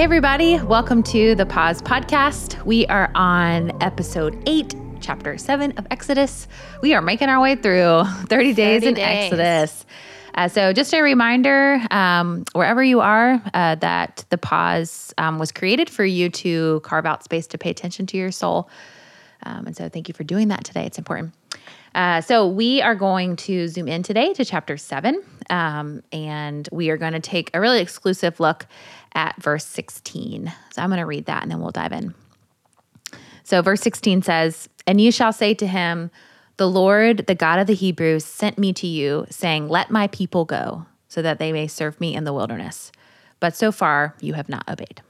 Hey, everybody, welcome to the Pause Podcast. We are on episode eight, chapter seven of Exodus. We are making our way through 30 days 30 in days. Exodus. Uh, so, just a reminder um, wherever you are, uh, that the pause um, was created for you to carve out space to pay attention to your soul. Um, and so, thank you for doing that today. It's important. Uh, so, we are going to zoom in today to chapter seven, um, and we are going to take a really exclusive look at verse 16. So, I'm going to read that and then we'll dive in. So, verse 16 says, And you shall say to him, The Lord, the God of the Hebrews, sent me to you, saying, Let my people go, so that they may serve me in the wilderness. But so far you have not obeyed.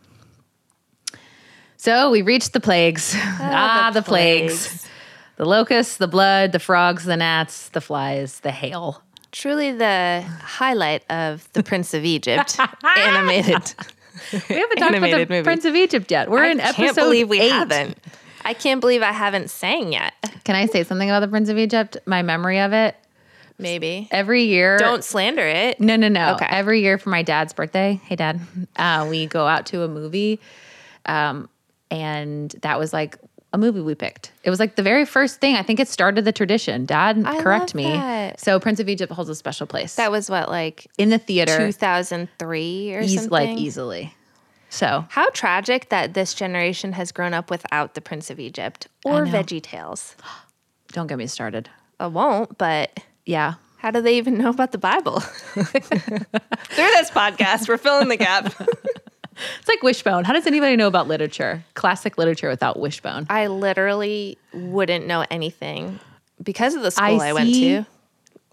So we reached the plagues. Ah, the, plagues. plagues. The locusts, the blood, the frogs, the gnats, the flies, the hail. Truly the highlight of the Prince of Egypt animated. We haven't talked about the movie. Prince of Egypt yet. We're I in episode I can't believe we eight. haven't. I can't believe I haven't sang yet. Can I say something about the Prince of Egypt? My memory of it. Maybe. Every year, Don't slander it. No, no, no. Okay. Every year for my dad's birthday, hey dad, uh, we go out to a movie, um, and that was like a movie we picked. It was like the very first thing. I think it started the tradition. Dad, I correct me. that. So Prince of Egypt holds a special place. That was what, like in the theater, 2003 or eas- something? like easily. So How tragic that this generation has grown up without the Prince of Egypt or. Veggie Tales. don't get me started. I won't, but Yeah. how do they even know about the Bible? Through this podcast, we're filling the gap. It's like Wishbone. How does anybody know about literature? Classic literature without Wishbone. I literally wouldn't know anything because of the school I I, went see- to.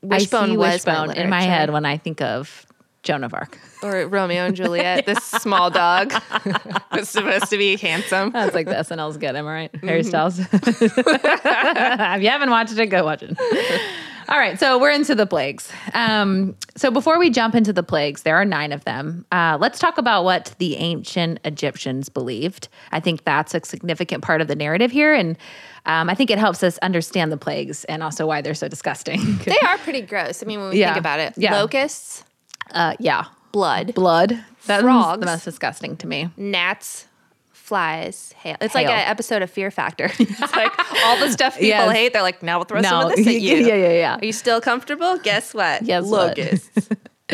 Wishbone I see was Wishbone my in my head when I think of Joan of Arc. or Romeo and Juliet. this small dog was supposed to be handsome. That's like the SNL's good. Am I right? Harry Mm-hmm. Styles. if you haven't watched it, go watch it. All right, so we're into the plagues. Um, so before we jump into the plagues, there are nine of them. Uh, let's talk about what the ancient Egyptians believed. I think that's a significant part of the narrative here, and um, I think it helps us understand the plagues and also why they're so disgusting. They are pretty gross. I mean, when we Yeah. think about it, Yeah. locusts, uh, yeah, blood, blood. That's Frogs. the most disgusting to me. gnats, flies, hail. It's like an episode of Fear Factor. it's like all the stuff people Yes. hate. They're like, now we'll throw some of this at you. yeah, yeah, yeah. Are you still comfortable? Guess what? Guess what? locusts.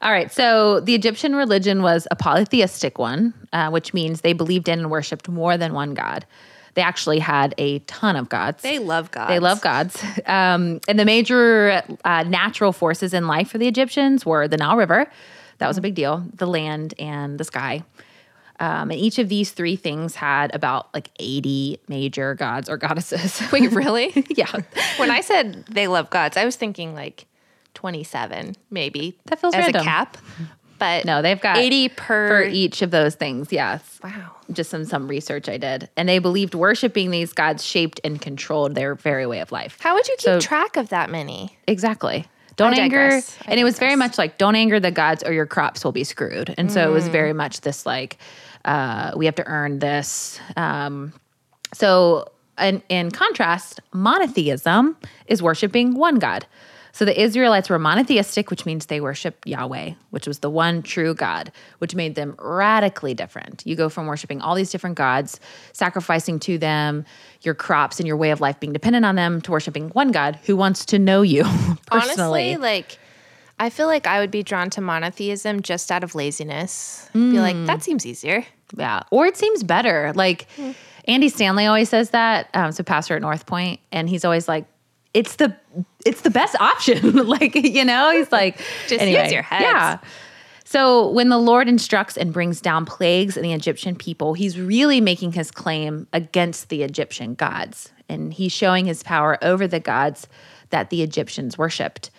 All right. So the Egyptian religion was a polytheistic one, uh, which means they believed in and worshipped more than one god. They actually had a ton of gods. they love gods. They love gods. Um, and the major uh, natural forces in life for the Egyptians were the Nile River. That was a big deal. The land and the sky. Um, and each of these three things had about like 80 major gods or goddesses. Wait, really? yeah. when I said they love gods, I was thinking like 27, maybe. That feels as random. a cap. But No, they've got 80 per. for each of those things. Yes. Wow. just some some research I did, and they believed worshiping these gods shaped and controlled their very way of life. How would you keep So- track of that many? Exactly. Don't I anger, digress. I and it was very much like don't anger the gods or your crops will be screwed. And so it Mm. was very much this like uh, we have to earn this. Um, so in, in contrast, monotheism is worshiping one God. So the Israelites were monotheistic, which means they worship Yahweh, which was the one true God, which made them radically different. You go from worshiping all these different gods, sacrificing to them, your crops and your way of life being dependent on them, to worshiping one God who wants to know you personally. Honestly, like I feel like I would be drawn to monotheism just out of laziness. Be like, Mm. that seems easier. Yeah. Or it seems better. Like Andy Stanley always says that. Um, so pastor at North Point, and he's always like, it's the it's the best option. like, you know, he's like Just use your head. Yeah. So when the Lord instructs and brings down plagues in the Egyptian people, he's really making his claim against the Egyptian gods. And he's showing his power over the gods that the Egyptians worshipped.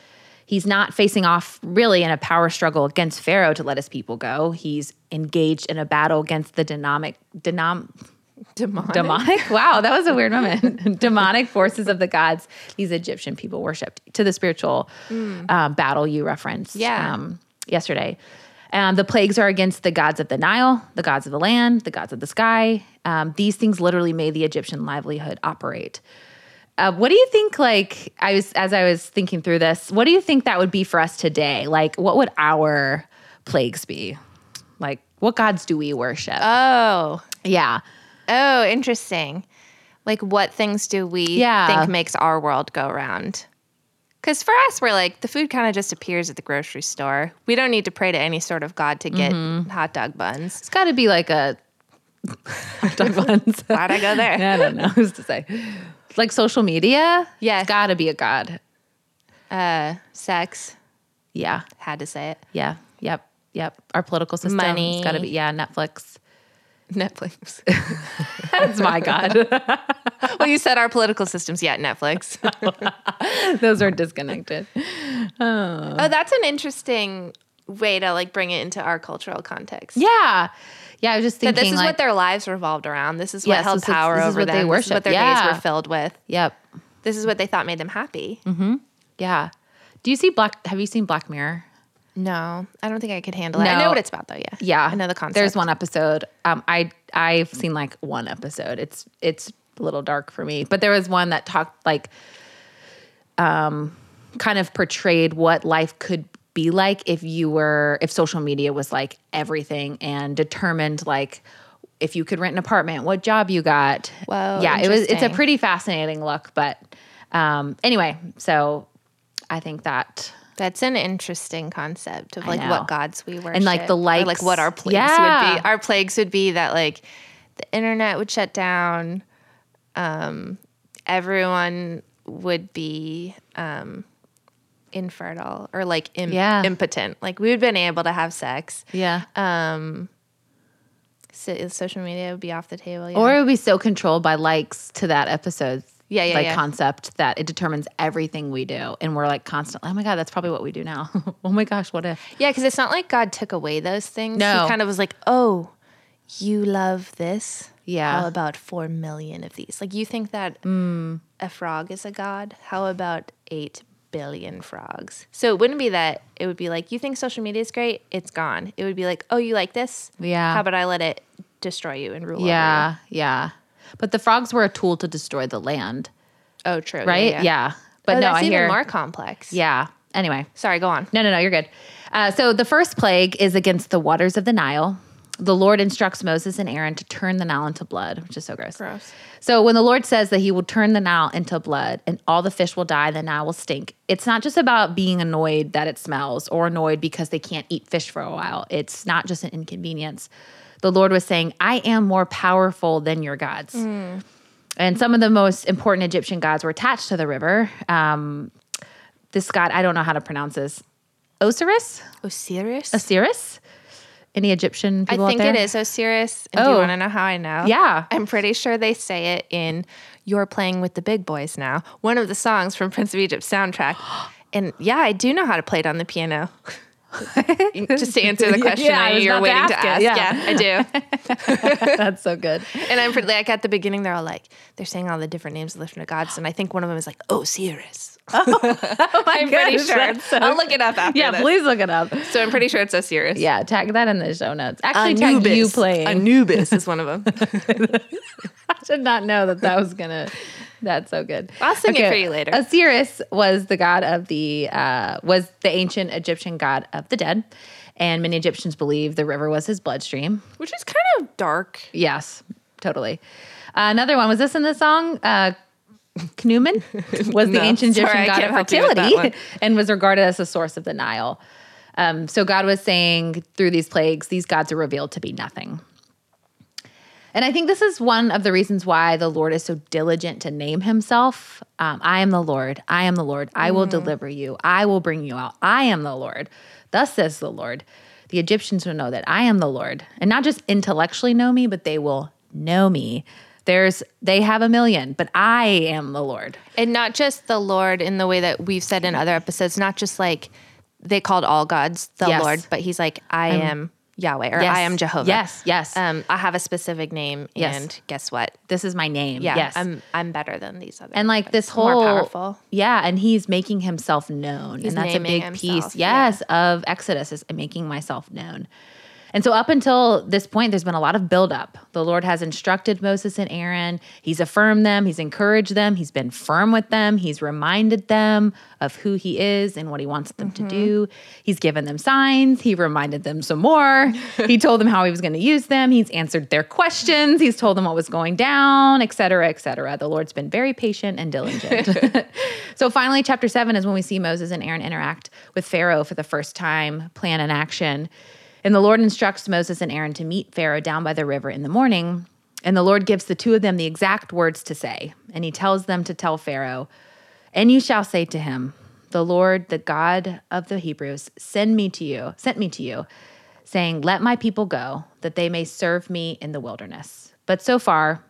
He's not facing off really in a power struggle against Pharaoh to let his people go. He's engaged in a battle against the dynamic, denom, Demonic. demonic. Wow, that was a weird moment. demonic forces of the gods these Egyptian people worshipped to the spiritual um, battle you referenced Yeah. um, yesterday. Um, the plagues are against the gods of the Nile, the gods of the land, the gods of the sky. Um, these things literally made the Egyptian livelihood operate. Uh, what do you think? Like, I was as I was thinking through this, what do you think that would be for us today? Like, what would our plagues be? Like, What gods do we worship? Oh, yeah. Oh, interesting. Like, what things do we Yeah. think makes our world go round? Because for us, we're like the food kind of just appears at the grocery store. We don't need to pray to any sort of god to get Mm-hmm. hot dog buns. It's got to be like a hot dog buns. Why'd I go there? I don't know who's to say. Like social media. Yeah. It's got to be a god. Uh, sex. Yeah. Had to say it. Yeah. Yep. Yep. Our political system. Money. It's got to be. Yeah. Netflix. Netflix. That's my god. well, you said our political systems. Yeah, Netflix. Those are disconnected. oh, that's an interesting way to like bring it into our cultural context. Yeah. Yeah. I was just That thinking. this is like, what their lives revolved around. This is what Yes, held this is- power this is over what they them. This is what worship. their days were filled with. Yep. This is what they thought made them happy. Mm-hmm. Yeah. Do you see Black? Have you seen Black Mirror? No, I don't think I could handle it. I know what it's about though. Yeah. Yeah, I know the concept. There's one episode. Um, I I've seen like one episode. It's it's a little dark for me, but there was one that talked like, um, kind of portrayed what life could be like if you were if social media was like everything and determined like if you could rent an apartment, what job you got. Whoa, yeah, it was. It's a pretty fascinating look, but um, anyway, so I think that That's an interesting concept of like what gods we worship. And, like, the or, like what our plagues Yeah. would be. Our plagues would be that like the internet would shut down. Um, everyone would be um, infertile or like im- Yeah. impotent. Like we would been able to have sex. yeah. So, social media would be off the table. Yeah. Or it would be so controlled by likes to that episode. Yeah, yeah, like yeah. concept that it determines everything we do, and we're like constantly. Oh my god, that's probably what we do now. oh my gosh, what if? Yeah, because it's not like God took away those things. No. He kind of was like, oh, you love this? Yeah. How about four million of these? Like, you think that Mm. a frog is a god? How about eight billion frogs? So it wouldn't be that. It would be like, you think social media is great? It's gone. It would be like, oh, you like this? Yeah. How about I let it destroy you and rule over you? Yeah, yeah. But the frogs were a tool to destroy the land, Oh, true. Yeah, right? Yeah. Yeah. But oh, no, I even hear. more complex. Yeah. Anyway, Sorry, go on. no, no, no, you're good. Uh, so the first plague is against the waters of the Nile. The Lord instructs Moses and Aaron to turn the Nile into blood, which is so gross. Gross. So when the Lord says that he will turn the Nile into blood and all the fish will die, the Nile will stink, it's not just about being annoyed that it smells or annoyed because they can't eat fish for a while. It's not just an inconvenience. The Lord was saying, I am more powerful than your gods. And some of the most important Egyptian gods were attached to the river. Um, this god, I don't know how to pronounce this. Osiris? Osiris? Osiris? Any Egyptian I think it is Osiris. And do Oh. you want to know how I know? Yeah. I'm pretty sure they say it in You're Playing with the Big Boys Now, one of the songs from Prince of Egypt soundtrack. And yeah, I do know how to play it on the piano. Just to answer the question Yeah, I you're about to waiting to ask ask. Yeah. yeah. I do. That's so good. And I'm pretty, like at the beginning, they're all like, they're saying all the different names of the different gods. And I think one of them is like oh, Osiris. I'm pretty gosh, sure. that's so- I'll look it up after Yeah, this. please look it up. So I'm pretty sure it's Osiris. Yeah, tag that in the show notes. Actually, tag you playing. Anubis is one of them. I should not know that that was gonna. That's so good. I'll sing it for you later. Osiris was the god of the uh, was the ancient Egyptian god of the dead, and many Egyptians believe the river was his bloodstream. Which is kind of dark. Yes, totally. Uh, another one was this in the song. Uh, Knuman was the No, ancient Egyptian I god of can't help you with that fertility and was regarded as the source of the Nile. Um, so God was saying through these plagues, these gods are revealed to be nothing. And I think this is one of the reasons why the Lord is so diligent to name himself. Um, I am the Lord. I am the Lord. I will deliver you. I will bring you out. I am the Lord. Thus says the Lord. The Egyptians will know that I am the Lord. And not just intellectually know me, but they will know me. There's they have a million, but I am the Lord. And not just the Lord in the way that we've said in other episodes, not just like they called all gods the Yes. Lord, but he's like, I am Yahweh or Yes. I am Jehovah. Yes, yes. Um, I have a specific name Yes. and guess what? This is my name. Yeah, yes. I'm I'm better than these other and like this whole more powerful. yeah and he's making himself known He's and that's a big himself, piece yeah. yes of exodus is making myself known And so, up until this point, there's been a lot of buildup. The Lord has instructed Moses and Aaron. He's affirmed them, He's encouraged them, He's been firm with them, He's reminded them of who He is and what He wants them mm-hmm. to do. He's given them signs, He reminded them some more. he told them how He was going to use them, He's answered their questions, He's told them what was going down, et cetera, et cetera. The Lord's been very patient and diligent. so, finally, chapter seven is when we see Moses and Aaron interact with Pharaoh for the first time, plan and action. And the Lord instructs Moses and Aaron to meet Pharaoh down by the river in the morning. And the Lord gives the two of them the exact words to say. And he tells them to tell Pharaoh, And you shall say to him, The Lord, the God of the Hebrews, send me to you, sent me to you, saying, Let my people go, that they may serve me in the wilderness. But so far,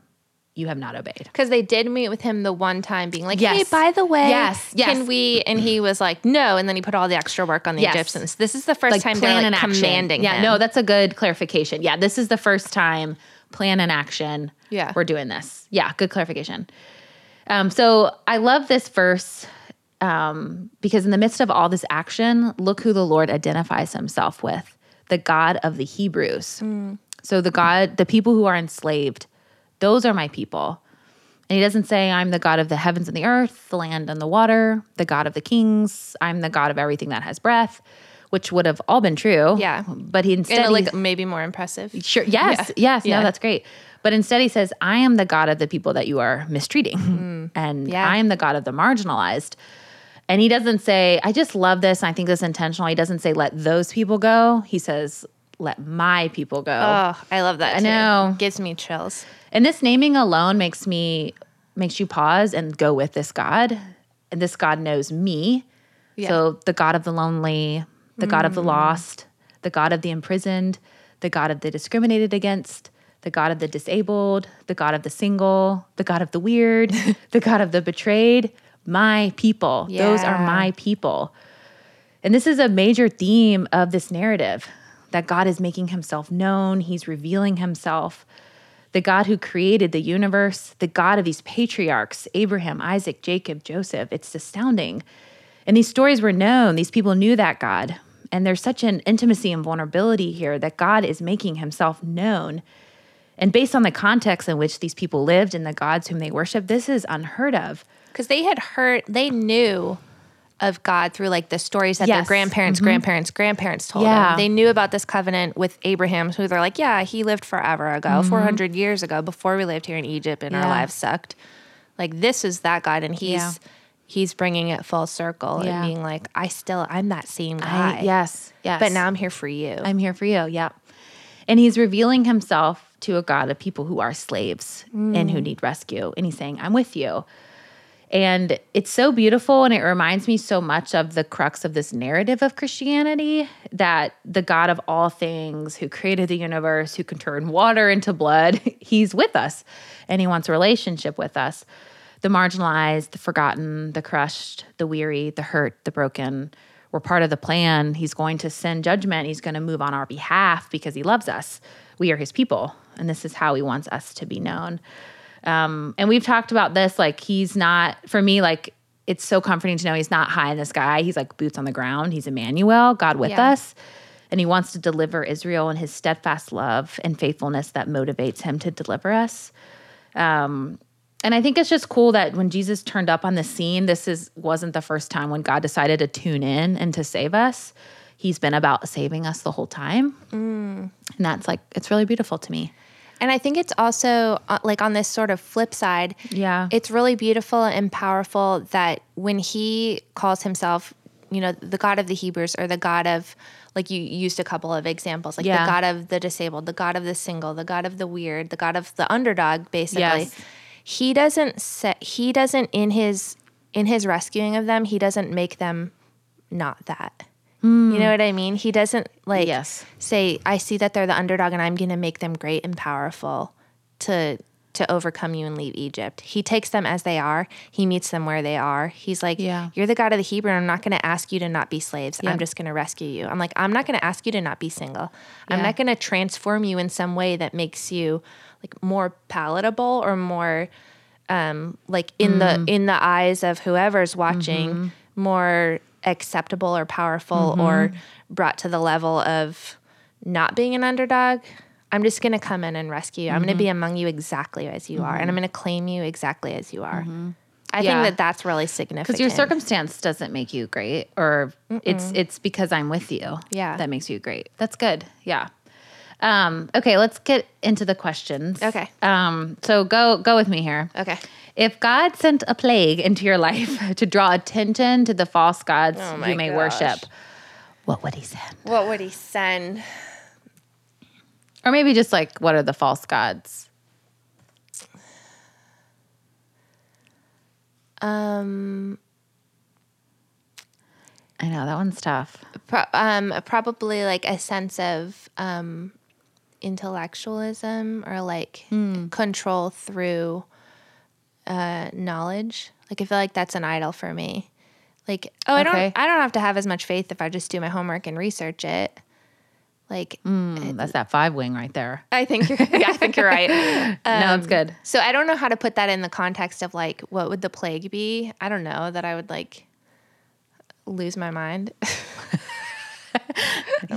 you have not obeyed. Because they did meet with him the one time, being like, yes. "Hey, by the way, yes, yes. can we?" And he was like, "No," and then he put all the extra work on the yes. Egyptians. This is the first like time plan they're like commanding. Yeah, him. no, that's a good clarification. Yeah, this is the first time plan and action. Yeah, we're doing this. Yeah, good clarification. Um, so I love this verse um, because in the midst of all this action, look who the Lord identifies Himself with: the God of the Hebrews. Mm. So the God, the people who are enslaved those are my people. And he doesn't say, I'm the God of the heavens and the earth, the land and the water, the God of the kings, I'm the God of everything that has breath, which would have all been true. Yeah. But he instead. like maybe more impressive. Sure. Yes. Yeah. Yes. Yeah. No, that's great. But instead he says, I am the God of the people that you are mistreating. Mm. And yeah. I am the God of the marginalized. And he doesn't say, I just love this. I think this intentional. He doesn't say, let those people go. He says, let my people go. Oh, I love that. I too. know. Gives me chills. And this naming alone makes me makes you pause and go with this God. And this God knows me. Yeah. So the God of the lonely, the mm. God of the mm. lost, the God of the imprisoned, the God of the discriminated against, the God of the disabled, the God of the single, the God of the weird, the God of the betrayed. My people. Yeah. Those are my people. And this is a major theme of this narrative that God is making himself known, he's revealing himself the God who created the universe, the God of these patriarchs, Abraham, Isaac, Jacob, Joseph. It's astounding. And these stories were known, these people knew that God. And there's such an intimacy and vulnerability here that God is making himself known. And based on the context in which these people lived and the gods whom they worship, this is unheard of. Because they had heard, they knew of God through like the stories that yes. their grandparents, mm-hmm. grandparents, grandparents told yeah. them. They knew about this covenant with Abraham, who they're like, yeah, he lived forever ago, mm-hmm. 400 years ago, before we lived here in Egypt and yeah. our lives sucked. Like this is that God, and he's yeah. he's bringing it full circle and being like, I still, I'm that same guy. I, yes, yes. But now I'm here for you. I'm here for you. Yeah. And he's revealing himself to a God of people who are slaves mm. and who mm. need rescue. And he's saying, I'm with you. And it's so beautiful. And it reminds me so much of the crux of this narrative of Christianity that the God of all things, who created the universe, who can turn water into blood, he's with us and he wants a relationship with us. The marginalized, the forgotten, the crushed, the weary, the hurt, the broken. We're part of the plan. He's going to send judgment. He's going to move on our behalf because he loves us. We are his people. And this is how he wants us to be known. Um, and we've talked about this. Like he's not for me. Like it's so comforting to know he's not high in the sky. He's like boots on the ground. He's Emmanuel, God with yeah. us. And he wants to deliver Israel and his steadfast love and faithfulness that motivates him to deliver us. Um, and I think it's just cool that when Jesus turned up on the scene, this is wasn't the first time when God decided to tune in and to save us. He's been about saving us the whole time. Mm. And that's like it's really beautiful to me. And I think it's also uh, like on this sort of flip side. Yeah. It's really beautiful and powerful that when he calls himself, you know, the God of the Hebrews or the God of, like you used a couple of examples, like yeah. the God of the disabled, the God of the single, the God of the weird, the God of the underdog, basically. Yes. He doesn't set, he doesn't in his, in his rescuing of them, he doesn't make them not that. Mm. You know what I mean? He doesn't like yes. say, I see that they're the underdog and I'm going to make them great and powerful to to overcome you and leave Egypt. He takes them as they are. He meets them where they are. He's like, yeah. You're the God of the Hebrew, and I'm not going to ask you to not be slaves. Yep. I'm just going to rescue you. I'm like, I'm not going to ask you to not be single. Yeah. I'm not going to transform you in some way that makes you like more palatable or more um like in mm. the in the eyes of whoever's watching mm-hmm. more acceptable or powerful mm-hmm. or brought to the level of not being an underdog, I'm just going to come in and rescue you. I'm going to mm-hmm. be among you exactly as you are, and I'm mm-hmm. going to claim you exactly as you are. Mm-hmm. I Yeah. think that that's really significant. Because your circumstance doesn't make you great, or it's it's because I'm with you. Yeah. that makes you great. That's good. Yeah. Um, okay, let's get into the questions. Okay. Um, so go go with me here. Okay. If God sent a plague into your life to draw attention to the false gods Oh you may gosh. worship, what would He send? What would he send? Or maybe just like, what are the false gods? Um, I know that one's tough. pro- um, probably like a sense of um, intellectualism or like control through uh, knowledge. Like I feel like that's an idol for me. Like oh, I don't I don't have to have as much faith if I just do my homework and research it. Like Mm, that's that five wing right there. I think you're yeah, I think you're right. no, it's good. So I don't know how to put that in the context of like what would the plague be? I don't know that I would like lose my mind.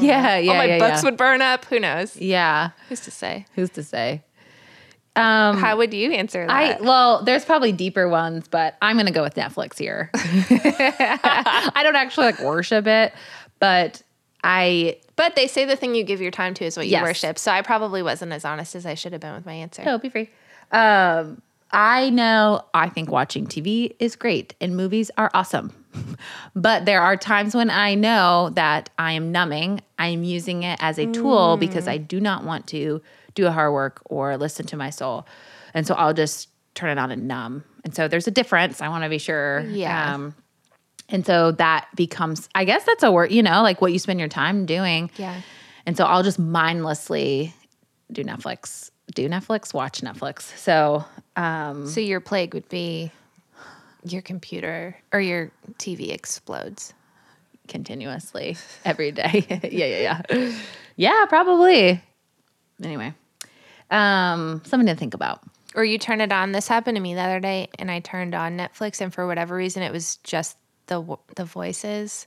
Yeah, yeah, All my yeah, books yeah. would burn up. Who knows? yeah. Who's to say? Who's to say? Um, How would you answer that? I well, there's probably deeper ones, but I'm gonna go with Netflix here. I don't actually like worship it, but I but they say the thing you give your time to is what you Yes. worship. So I probably wasn't as honest as I should have been with my answer. no, be free. Um, I know I think watching TV is great and movies are awesome. But there are times when I know that I am numbing. I'm using it as a tool because I do not want to do a hard work or listen to my soul. And so I'll just turn it on and numb. And so there's a difference. I want to be sure. Yeah. Um, and so that becomes, I guess that's a word, you know, like what you spend your time doing. Yeah. And so I'll just mindlessly do Netflix, do Netflix, watch Netflix. So, um, So your plague would be your computer or your TV explodes. continuously every day. yeah, yeah, yeah. Yeah, probably. Anyway, um, something to think about. Or you turn it on. This happened to me the other day, and I turned on Netflix, and for whatever reason, it was just the the voices.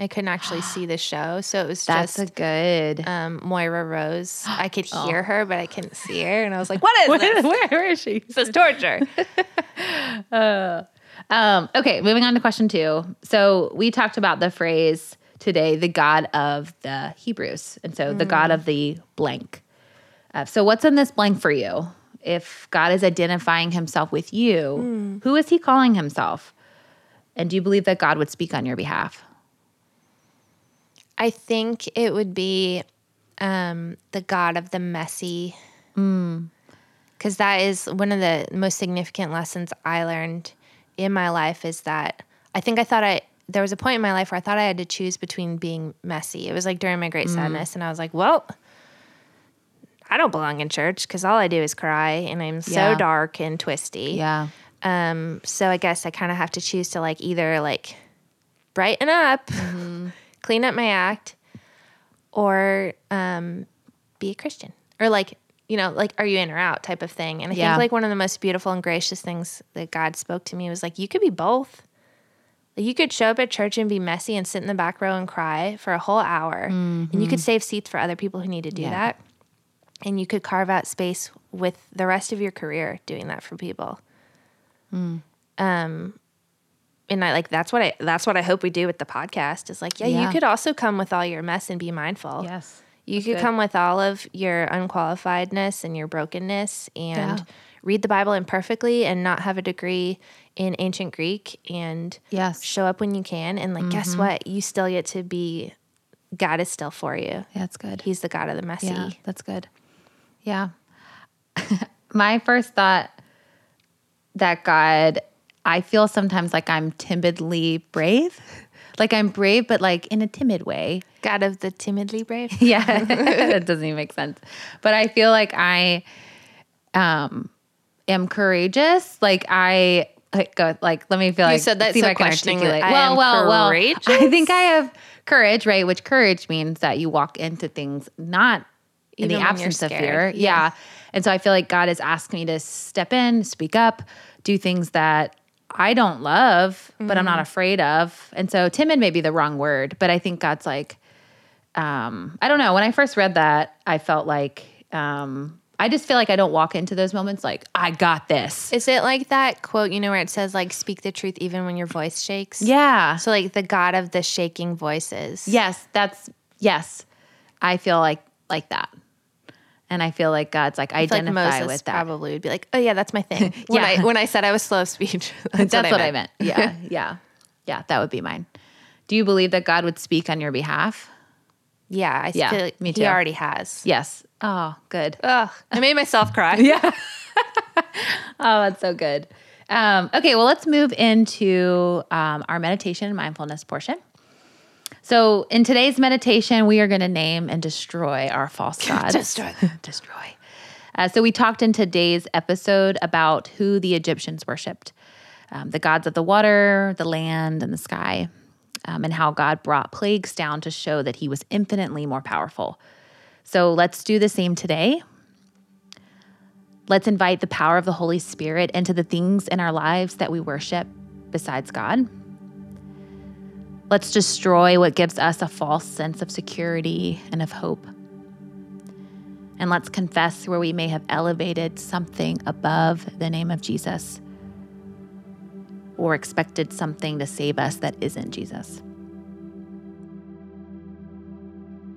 I couldn't actually see the show, so it was That's just a good. um, Moira Rose. I could Oh. hear her, but I couldn't see her, and I was like, "What is this? where, where is she? This is torture." Um, okay, moving on to question two. So we talked about the phrase today, the God of the Hebrews, and so the God of the blank. Uh, so what's in this blank for you? If God is identifying Himself with you, who is He calling Himself? And do you believe that God would speak on your behalf? I think it would be um, the God of the messy. Because that is one of the most significant lessons I learned in my life is that I think I thought I, there was a point in my life where I thought I had to choose between being messy. It was like during my great sadness. And I was like, well, I don't belong in church because all I do is cry and I'm so Yeah. dark and twisty. Yeah. Um, so I guess I kind of have to choose to like either like brighten up, clean up my act, or um, be a Christian, or like you know, like are you in or out type of thing. And I Yeah. think like one of the most beautiful and gracious things that God spoke to me was like, you could be both. Like you could show up at church and be messy and sit in the back row and cry for a whole hour, and you could save seats for other people who need to do Yeah. that. And you could carve out space with the rest of your career doing that for people Um, and I like that's what I that's what I hope we do with the podcast is like, yeah, Yeah. you could also come with all your mess and be mindful. Yes. You could good. come with all of your unqualifiedness and your brokenness and Yeah. read the Bible imperfectly and not have a degree in ancient Greek and Yes. show up when you can and like guess mm-hmm. what? You still get to be God is still for you. That's good. He's the God of the messy. Yeah, that's good. Yeah. My first thought that God, I feel sometimes like I'm timidly brave. Like I'm brave, but like in a timid way. God of the timidly brave. Yeah. that doesn't even make sense. But I feel like I um am courageous. Like I like go like let me feel like you said that see if so I can articulate. I well, well, well. courageous? I think I have courage, right? Which courage means that you walk into things not in the Even absence of fear. Yeah. And so I feel like God has asked me to step in, speak up, do things that I don't love, but I'm Mm-hmm. not afraid of. And so timid may be the wrong word, but I think God's like, um, I don't know. When I first read that, I felt like um, I just feel like I don't walk into those moments like I got this. Is it like that quote, you know, where it says like speak the truth even when your voice shakes? Yeah. So like the God of the shaking voices. Yes, that's yes. I feel like like that. And I feel like God's like I feel like identify Moses with that. probably would be like, oh yeah, that's my thing. When Yeah. I when I said I was slow of speech, that's, That's what, I meant. Yeah, yeah, yeah. That would be mine. Do you believe that God would speak on your behalf? Yeah, I Yeah, feel like me too. He already has. Yes. Oh, good. Ugh, I made myself cry. Yeah. oh, that's so good. Um, okay, well, let's move into um, our meditation and mindfulness portion. So, in today's meditation, we are going to name and destroy our false gods. Destroy destroy. Uh, so, we talked in today's episode about who the Egyptians worshipped um, the gods of the water, the land, and the sky, um, and how God brought plagues down to show that he was infinitely more powerful. So, let's do the same today. Let's invite the power of the Holy Spirit into the things in our lives that we worship besides God. Let's destroy what gives us a false sense of security and of hope. And let's confess where we may have elevated something above the name of Jesus or expected something to save us that isn't Jesus.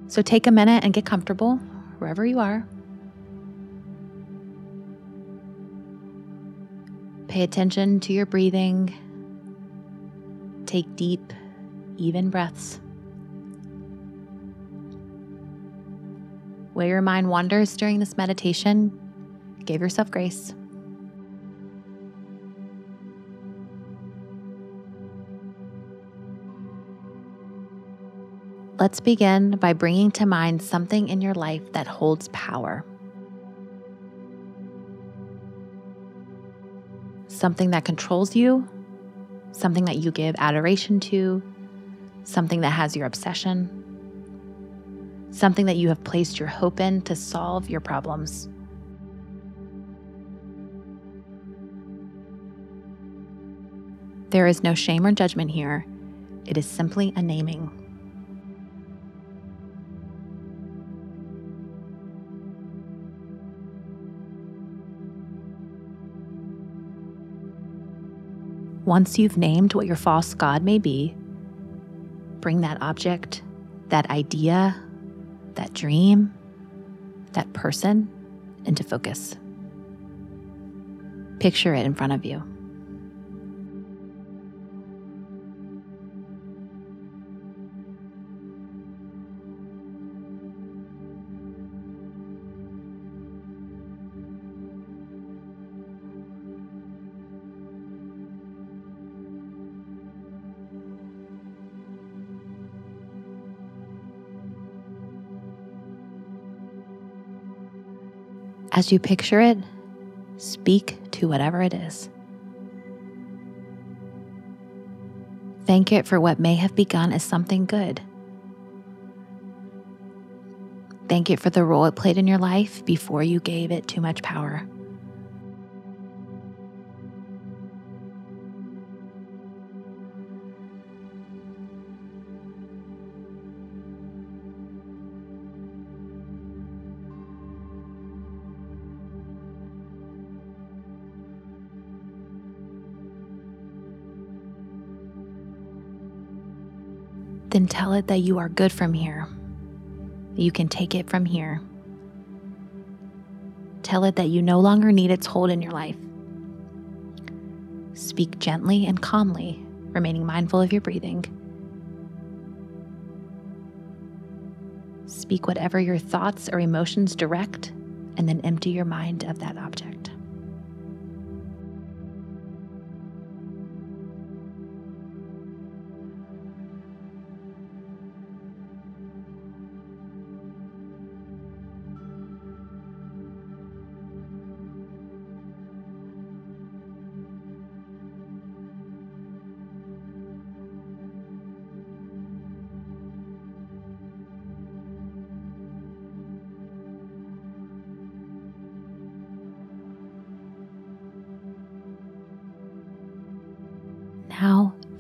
So take a minute and get comfortable wherever you are. Pay attention to your breathing. Take deep, even breaths. Where your mind wanders during this meditation, give yourself grace. Let's begin by bringing to mind something in your life that holds power. something that controls you, something that you give adoration to, something that has your obsession, something that you have placed your hope in to solve your problems. There is no shame or judgment here. It is simply a naming. Once you've named what your false god may be, bring that object, that idea, that dream, that person into focus. Picture it in front of you. As you picture it, speak to whatever it is. Thank it for what may have begun as something good. Thank it for the role it played in your life before you gave it too much power. Then tell it that you are good from here. You can take it from here. Tell it that you no longer need its hold in your life. Speak gently and calmly, remaining mindful of your breathing. Speak whatever your thoughts or emotions direct, and then empty your mind of that object.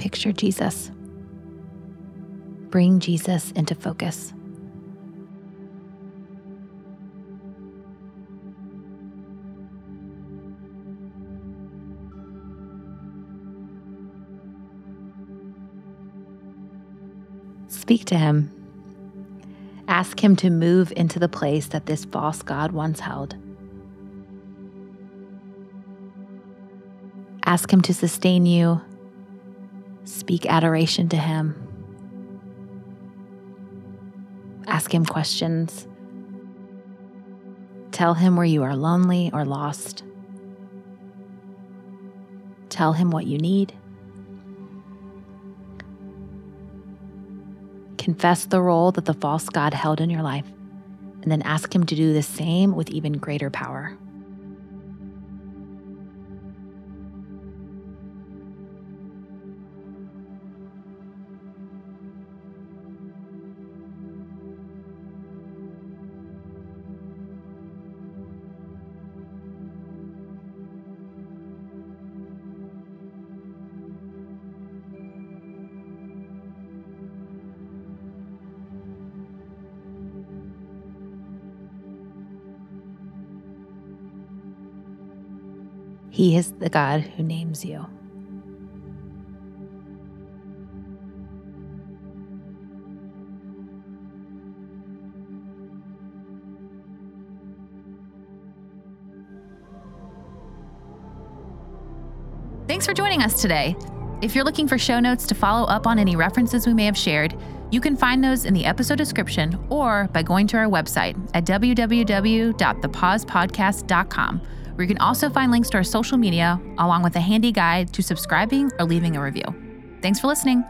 picture Jesus. Bring Jesus into focus. Speak to him. Ask him to move into the place that this false God once held. Ask him to sustain you Speak adoration to him. Ask him questions. Tell him where you are lonely or lost. Tell him what you need. Confess the role that the false God held in your life, and then ask him to do the same with even greater power. He is the God who names you. Thanks for joining us today. If you're looking for show notes to follow up on any references we may have shared, you can find those in the episode description or by going to our website at www.thepausepodcast.com where you can also find links to our social media along with a handy guide to subscribing or leaving a review. Thanks for listening.